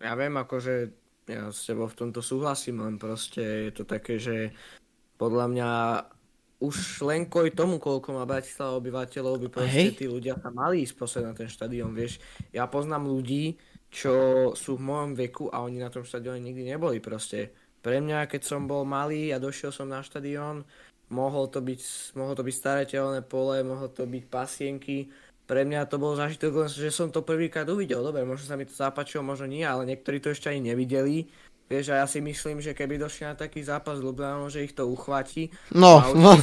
[SPEAKER 2] Ja viem, akože ja s tebou v tomto súhlasím, len proste je to také, že podľa mňa už len kvôli tomu, koľko má Bratislava obyvateľov, by proste tí ľudia sa mali ísť na ten štadión, vieš. Ja poznám ľudí, čo sú v mojom veku a oni na tom štadióne nikdy neboli proste. Pre mňa, keď som bol malý a došiel som na štadión, mohol to byť, mohol to byť staré telné pole, mohol to byť pasienky. Pre mňa to bol zážitok, že som to prvýkrát uvidel. Dobre, možno sa mi to zapáčilo, možno nie, ale niektorí to ešte ani nevideli. Vieš, a ja si myslím, že keby došli na taký zápas Ljubljanom, že ich to uchvatí.
[SPEAKER 1] No, no,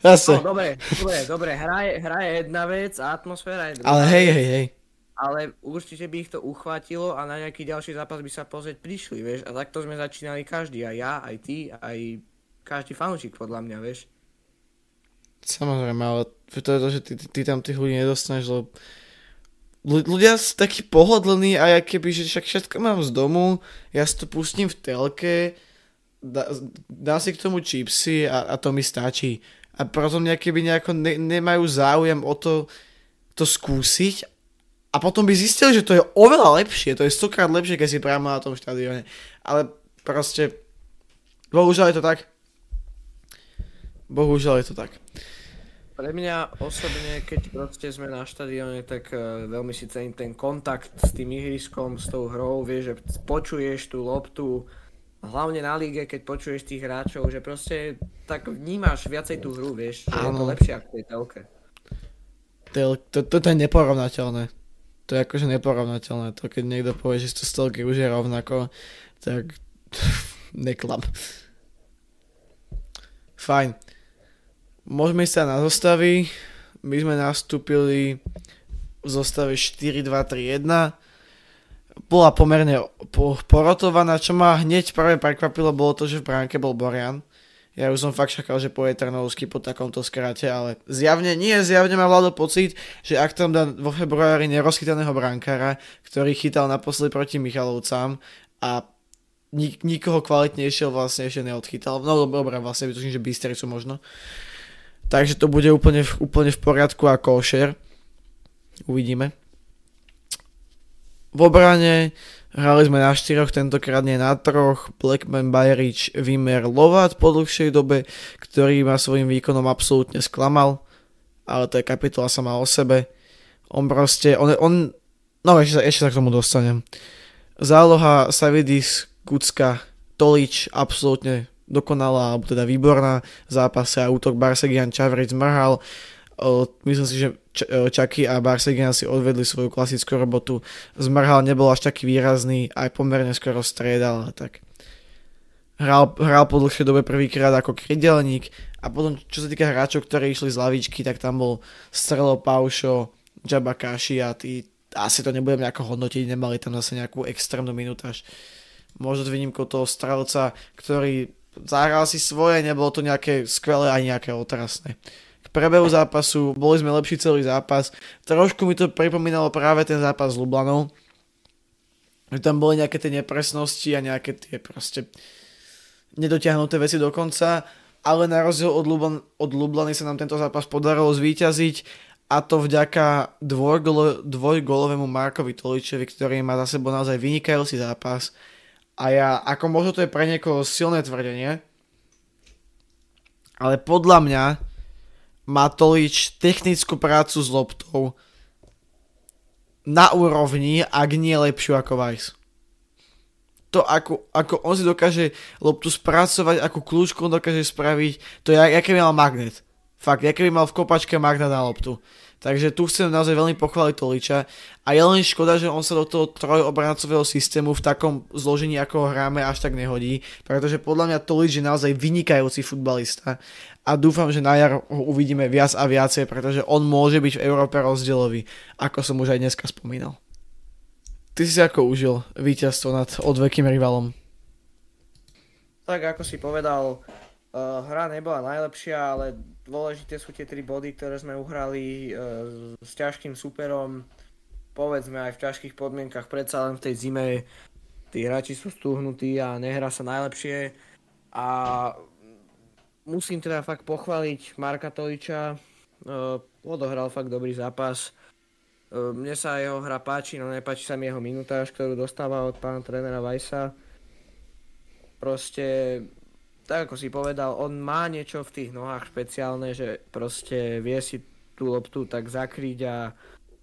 [SPEAKER 2] zase. No, dobre, dobre, dobre, hra je, hra je jedna vec a atmosféra je druhá.
[SPEAKER 1] Ale hej, hej, hej
[SPEAKER 2] ale určite by ich to uchvátilo a na nejaký ďalší zápas by sa pozrieť prišli, vieš. A takto sme začínali každý, aj ja, aj ty, aj každý fanúšik podľa mňa, vieš.
[SPEAKER 1] Samozrejme, ale to je to, že ty, ty, ty tam tých ľudí nedostaneš, lebo ľudia sú takí pohodlní a ja keby, že však všetko mám z domu, ja si to pustím v telke, dá, dám si k tomu čipsy a, a to mi stačí. A potom nejaké by nejako ne, nemajú záujem o to, to skúsiť a potom by zistil, že to je oveľa lepšie, to je stokrát lepšie, keď si priamo na tom štadióne. Ale proste, bohužiaľ je to tak. Bohužiaľ je to tak.
[SPEAKER 2] Pre mňa osobne, keď proste sme na štadióne, tak uh, veľmi si cením ten kontakt s tým ihriskom, s tou hrou, vieš, že počuješ tú loptu, hlavne na líge, keď počuješ tých hráčov, že proste tak vnímaš viacej tú hru, vieš, že Áno. je to lepšie ako tej telke.
[SPEAKER 1] To, to, to, to je neporovnateľné to je akože neporovnateľné. To keď niekto povie, že to stelky už je rovnako, tak neklam. Fajn. Môžeme sa na zostavy. My sme nastúpili v zostave 4-2-3-1. Bola pomerne porotovaná, čo ma hneď prvé prekvapilo, bolo to, že v bránke bol Borian. Ja už som fakt čakal, že poje Trnovský po takomto skrate, ale zjavne nie, zjavne má vládo pocit, že ak tam dá vo februári nerozchytaného brankára, ktorý chytal naposledy proti Michalovcám a nik- nikoho kvalitnejšieho vlastne ešte neodchytal. No dobré, vlastne vytuším, že Bystricu možno. Takže to bude úplne, úplne v poriadku a košer. Uvidíme. V obrane Hrali sme na štyroch, tentokrát nie na troch. Blackman, Bajrič, Vimer, Lovat po dlhšej dobe, ktorý ma svojim výkonom absolútne sklamal. Ale to je kapitola sama o sebe. On proste, on, on no ešte, ešte sa k tomu dostanem. Záloha Savidis, Kucka, Tolič, absolútne dokonalá, alebo teda výborná zápase a útok Barsegian Čavric Mrhal. Myslím si, že Čaky a Barsegian si odvedli svoju klasickú robotu. Zmrhal nebol až taký výrazný, aj pomerne skoro striedal, tak hral, hral po dlhšej dobe prvýkrát ako krydelník a potom čo sa týka hráčov, ktorí išli z lavičky, tak tam bol Strelo Paušo, Jabba Kashi a tí, asi to nebudem nejako hodnotiť, nemali tam zase nejakú extrémnu minutáž. Možno s výnimkou toho strelca, ktorý zahral si svoje, nebolo to nejaké skvelé ani nejaké otrasné prebehu zápasu, boli sme lepší celý zápas. Trošku mi to pripomínalo práve ten zápas s Lublanou. Že tam boli nejaké tie nepresnosti a nejaké tie proste nedotiahnuté veci do konca, ale na rozdiel od, Lublan, od Lublany sa nám tento zápas podarilo zvíťaziť a to vďaka dvojgolo, dvojgolovému Markovi Toličevi, ktorý má za sebou naozaj vynikajúci zápas. A ja, ako možno to je pre niekoho silné tvrdenie, ale podľa mňa Matolič technickú prácu s loptou na úrovni, ak nie lepšiu ako Weiss. To, ako, ako on si dokáže loptu spracovať, ako kľúčku on dokáže spraviť, to je, aké mal magnet. Fakt, aké by mal v kopačke magnet na loptu. Takže tu chcem naozaj veľmi pochváliť Toliča a je len škoda, že on sa do toho trojobrancového systému v takom zložení, ako ho hráme, až tak nehodí, pretože podľa mňa Tolič je naozaj vynikajúci futbalista a dúfam, že na jar ho uvidíme viac a viacej, pretože on môže byť v Európe rozdielový, ako som už aj dneska spomínal. Ty si ako užil víťazstvo nad odvekým rivalom?
[SPEAKER 2] Tak ako si povedal, uh, hra nebola najlepšia, ale dôležité sú tie tri body, ktoré sme uhrali uh, s ťažkým superom. Povedzme aj v ťažkých podmienkach, predsa len v tej zime tí hráči sú stúhnutí a nehrá sa najlepšie. A musím teda fakt pochváliť Marka Toliča. Uh, odohral fakt dobrý zápas. Uh, mne sa jeho hra páči, no nepáči sa mi jeho minutáž, ktorú dostáva od pána trénera Vajsa. Proste tak ako si povedal, on má niečo v tých nohách špeciálne, že proste vie si tú loptu tak zakryť a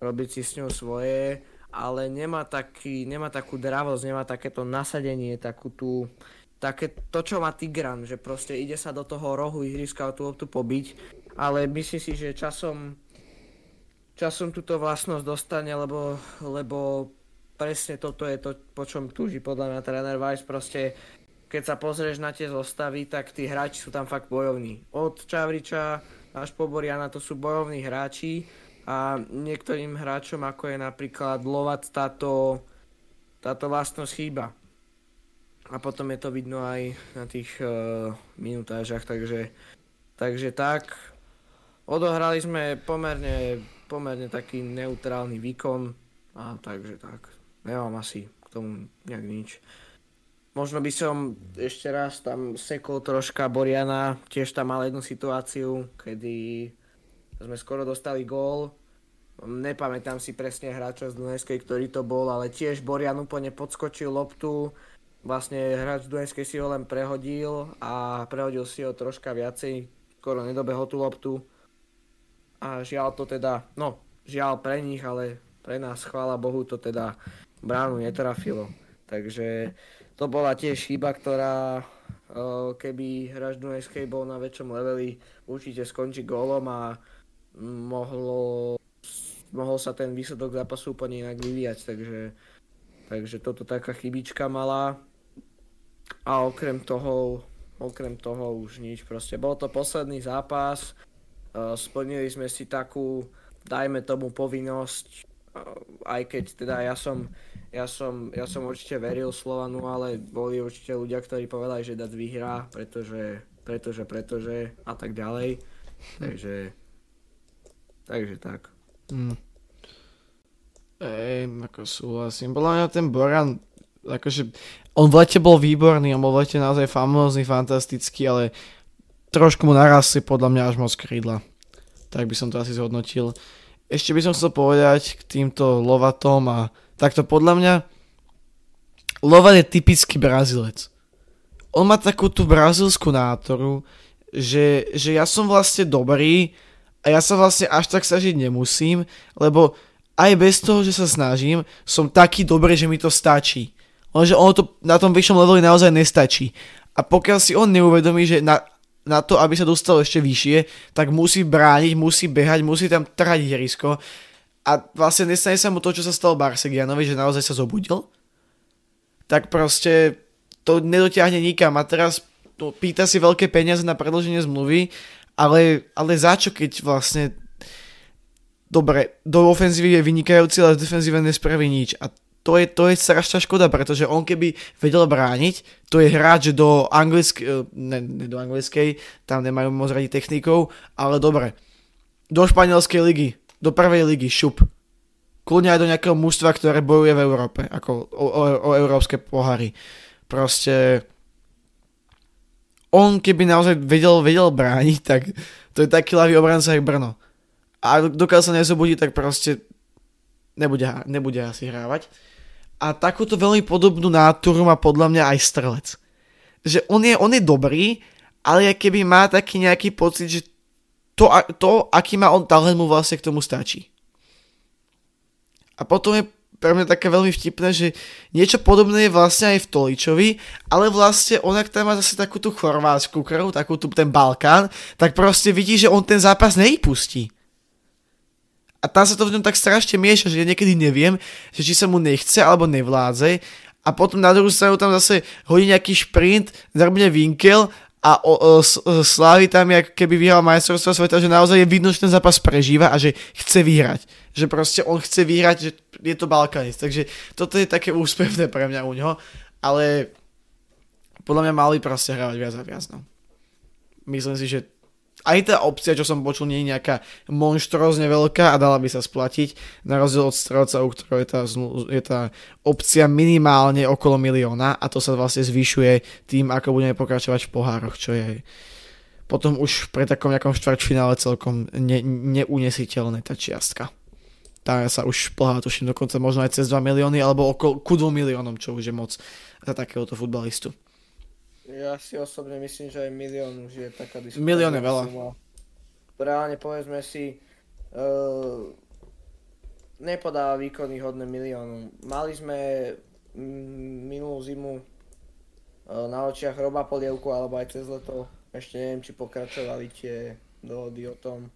[SPEAKER 2] robiť si s ňou svoje, ale nemá, taký, nemá takú dravosť, nemá takéto nasadenie, takú tú, také to, čo má Tigran, že proste ide sa do toho rohu ihriska a tú loptu pobiť, ale myslím si, že časom časom túto vlastnosť dostane, lebo, lebo presne toto je to, po čom túži podľa mňa tréner Weiss, proste keď sa pozrieš na tie zostavy, tak tí hráči sú tam fakt bojovní. Od Čavriča až po Boriana to sú bojovní hráči a niektorým hráčom, ako je napríklad Lovat, táto, táto vlastnosť chýba. A potom je to vidno aj na tých uh, minutážach, takže, takže tak. Odohrali sme pomerne, pomerne taký neutrálny výkon a takže tak. Nemám asi k tomu nejak nič. Možno by som ešte raz tam sekol troška Boriana, tiež tam mal jednu situáciu, kedy sme skoro dostali gól. Nepamätám si presne hráča z Dunajskej, ktorý to bol, ale tiež Borian úplne podskočil loptu. Vlastne hráč z Dunajskej si ho len prehodil a prehodil si ho troška viacej, skoro nedobehol tú loptu. A žiaľ to teda, no žiaľ pre nich, ale pre nás, chvála Bohu, to teda bránu netrafilo. Takže to bola tiež chyba, ktorá keby hráč Dunajskej bol na väčšom leveli, určite skončí gólom a mohlo, mohol sa ten výsledok zápasu úplne inak vyvíjať, takže, takže toto taká chybička malá. A okrem toho, okrem toho už nič, proste bol to posledný zápas, splnili sme si takú, dajme tomu povinnosť, aj keď teda ja som ja som, ja som určite veril Slovanu, ale boli určite ľudia, ktorí povedali, že Dac vyhrá, pretože pretože, pretože a tak ďalej. Takže, takže tak.
[SPEAKER 1] Mm. Ej, ako súhlasím. Podľa mňa ten Boran, akože, on v lete bol výborný, on bol v lete naozaj famózny, fantastický, ale trošku mu narastli podľa mňa až moc krídla. Tak by som to asi zhodnotil. Ešte by som chcel povedať k týmto Lovatom a takto podľa mňa Lovat je typický Brazilec. On má takú tú brazilskú nátoru, že, že ja som vlastne dobrý a ja sa vlastne až tak snažiť nemusím, lebo aj bez toho, že sa snažím, som taký dobrý, že mi to stačí. Lenže ono to na tom vyššom leveli naozaj nestačí. A pokiaľ si on neuvedomí, že na, na to, aby sa dostal ešte vyššie, tak musí brániť, musí behať, musí tam trhať ihrisko. A vlastne nestane sa mu to, čo sa stalo Barsegianovi, že naozaj sa zobudil. Tak proste to nedotiahne nikam. A teraz no, pýta si veľké peniaze na predloženie zmluvy, ale, ale za čo, keď vlastne dobre, do ofenzívy je vynikajúci, ale v defenzíve nespraví nič. A to je, to je strašná škoda, pretože on keby vedel brániť, to je hráč do anglickej, ne, ne do anglickej, tam nemajú moc radi technikov, ale dobre, do španielskej ligy, do prvej ligy, šup. Kľudne aj do nejakého mužstva, ktoré bojuje v Európe, ako o, o, o európske pohary. Proste on keby naozaj vedel, vedel brániť, tak to je taký ľavý obranca jak Brno a dokiaľ sa nezobudí, tak proste nebude, nebude asi hrávať. A takúto veľmi podobnú náturu má podľa mňa aj strelec. Že on je, on je dobrý, ale keby má taký nejaký pocit, že to, to, aký má on talent, mu vlastne k tomu stačí. A potom je pre mňa také veľmi vtipné, že niečo podobné je vlastne aj v Toličovi, ale vlastne on, ak tam má zase takú tú chorvátsku krv, takú tu ten Balkán, tak proste vidí, že on ten zápas nevypustí. A tam sa to v ňom tak strašne mieša, že ja niekedy neviem, že či sa mu nechce alebo nevládze. A potom na druhú stranu tam zase hodí nejaký šprint, zarbne Winkel a o, o, Slávy tam jak keby vyhral majstrovstvo sveta, že naozaj je vidno, že ten zápas prežíva a že chce vyhrať. Že proste on chce vyhrať, že je to Balkanist. Takže toto je také úspevné pre mňa u ňoho. Ale podľa mňa mali proste hrávať viac a viac. No. Myslím si, že aj tá opcia, čo som počul, nie je nejaká monštrozne veľká a dala by sa splatiť, na rozdiel od strelca, u ktorého je tá, je tá opcia minimálne okolo milióna a to sa vlastne zvyšuje tým, ako budeme pokračovať v pohároch, čo je potom už pre takom nejakom štvrťfinále celkom ne, neunesiteľné tá čiastka. Tá sa už plhá, tuším, dokonca možno aj cez 2 milióny, alebo okolo, ku 2 miliónom, čo už je moc za takéhoto futbalistu.
[SPEAKER 2] Ja si osobne myslím, že aj milión už je taká
[SPEAKER 1] diskusia. Milión je veľa.
[SPEAKER 2] Reálne povedzme si, uh, nepodáva výkony hodné miliónu. Mali sme minulú zimu uh, na očiach Roba Polievku alebo aj cez leto. Ešte neviem, či pokračovali tie dohody o tom.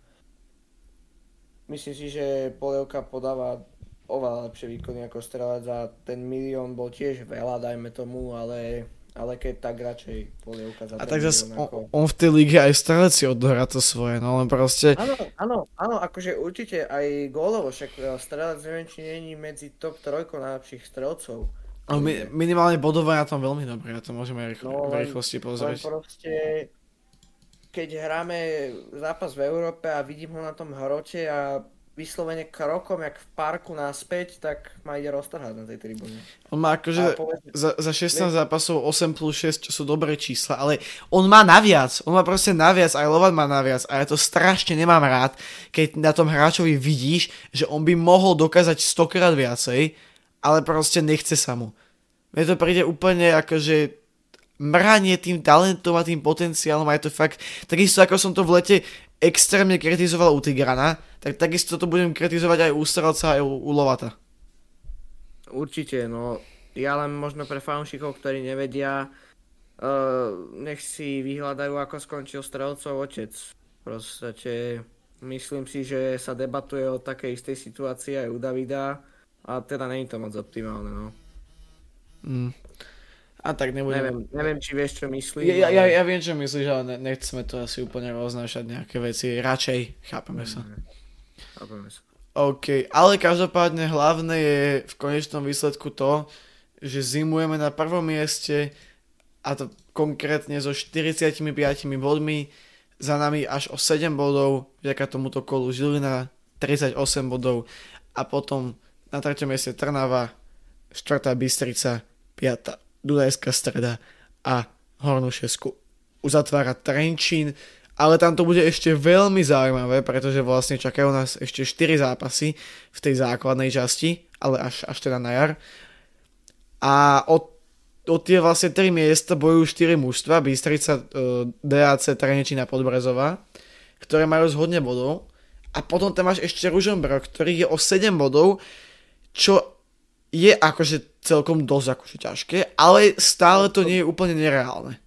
[SPEAKER 2] Myslím si, že Polievka podáva oveľa lepšie výkony ako strelec a ten milión bol tiež veľa, dajme tomu, ale ale keď tak radšej polievka za
[SPEAKER 1] A tak zase on, on v tej lige aj strelec si odohrá to svoje, no len proste...
[SPEAKER 2] Áno, áno, áno, akože určite aj gólovo, však e, strelec neviem, či není medzi top trojkou najlepších strelcov.
[SPEAKER 1] No, mi, minimálne bodové na tom veľmi dobre, ja to môžeme rýchlo, no, v rýchlosti pozrieť.
[SPEAKER 2] Len proste, keď hráme zápas v Európe a vidím ho na tom hrote a vyslovene krokom, jak v parku naspäť, tak ma ide roztrhať na tej tribúne.
[SPEAKER 1] On má akože za, za 16 zápasov 8 plus 6, čo sú dobré čísla, ale on má naviac, on má proste naviac, aj Lovan má naviac a ja to strašne nemám rád, keď na tom hráčovi vidíš, že on by mohol dokázať 100 krát viacej, ale proste nechce sa mu. Mne to príde úplne akože mranie tým talentom a tým potenciálom a je to fakt, takisto ako som to v lete extrémne kritizoval u Tigrana, tak takisto to budem kritizovať aj u Strelca, aj u, u Lovata.
[SPEAKER 2] Určite, no ja len možno pre fanúšikov, ktorí nevedia, uh, nech si vyhľadajú, ako skončil Strelcov otec. Proste myslím si, že sa debatuje o takej istej situácii aj u Davida a teda není to moc optimálne, no.
[SPEAKER 1] Mm. A tak nebudem...
[SPEAKER 2] Neviem, neviem, či vieš, čo myslíš.
[SPEAKER 1] Ja, ja, ja viem, čo myslíš, ale ne, nechceme to asi úplne roznášať nejaké veci. Radšej, chápeme sa.
[SPEAKER 2] Chápeme sa.
[SPEAKER 1] OK, ale každopádne hlavné je v konečnom výsledku to, že zimujeme na prvom mieste a to konkrétne so 45 bodmi, za nami až o 7 bodov, vďaka tomuto kolu Žilina 38 bodov a potom na 3. mieste Trnava, 4. Bystrica, 5. Dunajská streda a Hornú Šesku uzatvára Trenčín, ale tam to bude ešte veľmi zaujímavé, pretože vlastne čakajú nás ešte 4 zápasy v tej základnej časti, ale až, až teda na jar. A od o tie vlastne 3 miesta bojujú 4 mužstva, Bystrica, uh, DAC, Trenčín a Podbrezová, ktoré majú zhodne bodov. A potom tam máš ešte Ružomberok, ktorý je o 7 bodov, čo je akože celkom dosť akože ťažké, ale stále to nie je úplne nereálne.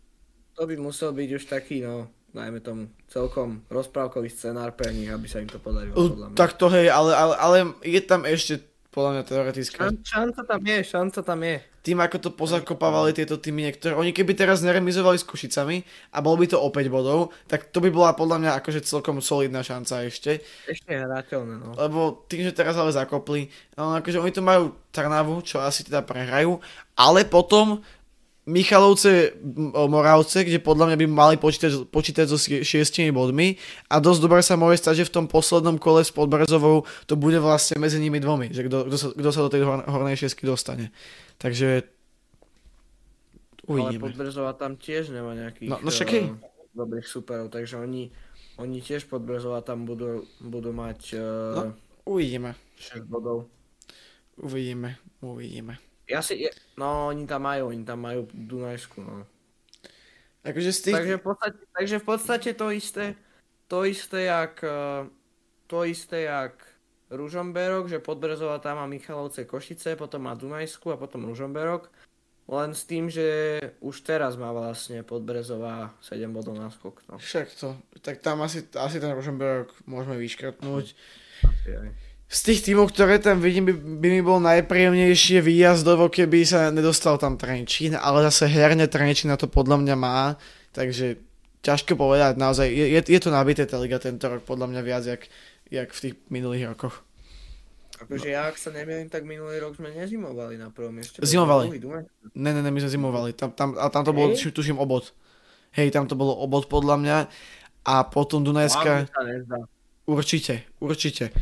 [SPEAKER 2] To by musel byť už taký, no, najmä tomu, celkom rozprávkový scenár pre nich, aby sa im to podarilo.
[SPEAKER 1] Uh, tak to hej, ale, ale, ale je tam ešte podľa mňa teoreticky.
[SPEAKER 2] Šan, šanca tam je, šanca tam je.
[SPEAKER 1] Tým, ako to pozakopávali tieto týmy niektoré, oni keby teraz neremizovali s Košicami a bol by to o 5 bodov, tak to by bola podľa mňa akože celkom solidná šanca ešte.
[SPEAKER 2] Ešte hrateľné, no.
[SPEAKER 1] Lebo tým, že teraz ale zakopli, no, akože oni to majú Trnavu, čo asi teda prehrajú, ale potom Michalovce Moravce, kde podľa mňa by mali počítať, počítať so šiestimi bodmi a dosť dobre sa môže stať, že v tom poslednom kole s Podbrezovou to bude vlastne medzi nimi dvomi, že kto, kto, sa, kto sa do tej hor, hornej šiestky dostane. Takže
[SPEAKER 2] uvidíme. Ale Podbrezová tam tiež nemá nejakých
[SPEAKER 1] no, no však uh,
[SPEAKER 2] dobrých superov, takže oni, oni tiež Podbrezová tam budú, budú mať uh,
[SPEAKER 1] no, uvidíme.
[SPEAKER 2] 6 bodov.
[SPEAKER 1] Uvidíme, uvidíme.
[SPEAKER 2] Ja si, no oni tam majú, oni tam majú Dunajsku, no.
[SPEAKER 1] Akože z tých...
[SPEAKER 2] takže, v podstate, takže v podstate to isté, to isté jak, eh, to isté jak Ružomberok, že Podbrezová tam má Michalovce Košice, potom má Dunajsku a potom Ružomberok. Len s tým, že už teraz má vlastne Podbrezová 7 bodov na skok. No.
[SPEAKER 1] Však to, tak tam asi, asi ten Ružomberok môžeme vyškrtnúť.
[SPEAKER 2] Asi aj
[SPEAKER 1] z tých tímov, ktoré tam vidím, by, by mi bol najpríjemnejšie výjazdovo, keby sa nedostal tam Trenčín, ale zase herne Trenčín na to podľa mňa má, takže ťažko povedať, naozaj je, je, je to nabité tá liga tento rok podľa mňa viac, jak, jak v tých minulých rokoch.
[SPEAKER 2] Akože ja, ak sa nemýlim, tak minulý rok sme nezimovali na prvom mieste.
[SPEAKER 1] Zimovali. Ne, ne, ne, my sme zimovali. Tam, tam, a tam to bolo, hey? tuším, obod. Hej, tam to bolo obod podľa mňa. A potom Dunajská... Určite, určite.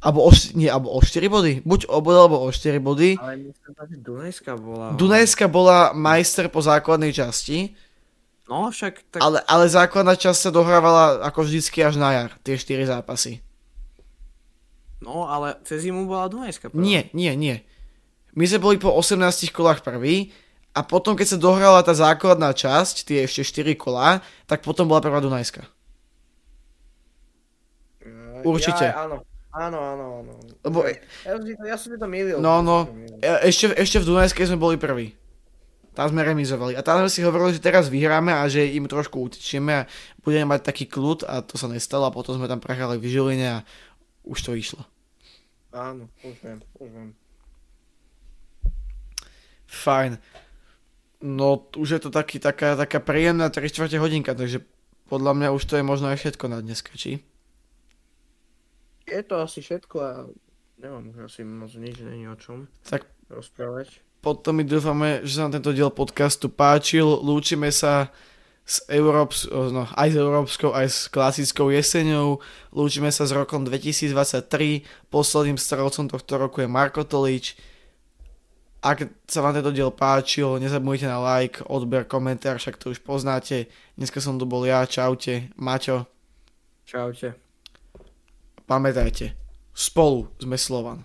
[SPEAKER 1] Alebo o, nie, alebo o 4 body. Buď o bod, alebo o 4 body.
[SPEAKER 2] Ale myslím, že Dunajska bola...
[SPEAKER 1] Dunajska bola majster po základnej časti.
[SPEAKER 2] No však... Tak...
[SPEAKER 1] Ale, ale základná časť sa dohrávala ako vždycky až na jar, tie 4 zápasy.
[SPEAKER 2] No, ale cez zimu bola Dunajska prvá.
[SPEAKER 1] Nie, nie, nie. My sme boli po 18 kolách prvý a potom, keď sa dohrala tá základná časť, tie ešte 4 kolá, tak potom bola prvá Dunajska. Určite.
[SPEAKER 2] Ja, áno, Áno, áno, áno.
[SPEAKER 1] Lebo...
[SPEAKER 2] Ja, ja som to milil.
[SPEAKER 1] No, no, ešte, ešte v Dunajskej sme boli prví. Tam sme remizovali. A tam sme si hovorili, že teraz vyhráme a že im trošku utečieme a budeme mať taký kľud a to sa nestalo a potom sme tam prehrali v Žiline a už to išlo.
[SPEAKER 2] Áno, už viem, už viem.
[SPEAKER 1] Fajn. No, už je to taký, taká, taká príjemná 3 čtvrte hodinka, takže podľa mňa už to je možno aj všetko na dneska, či?
[SPEAKER 2] Je to asi všetko a nemám už asi moc nič, není o čom
[SPEAKER 1] tak
[SPEAKER 2] rozprávať.
[SPEAKER 1] Potom my dúfame, že sa nám tento diel podcastu páčil. Lúčime sa s Európs- no, aj s európskou, aj s klasickou jeseňou. Lúčime sa s rokom 2023. Posledným strelcom tohto roku je Marko Tolič. Ak sa vám tento diel páčil, nezabudnite na like, odber, komentár, však to už poznáte. Dneska som tu bol ja, čaute. Maťo.
[SPEAKER 2] Čaute.
[SPEAKER 1] Pamätajte, spolu sme Slovan.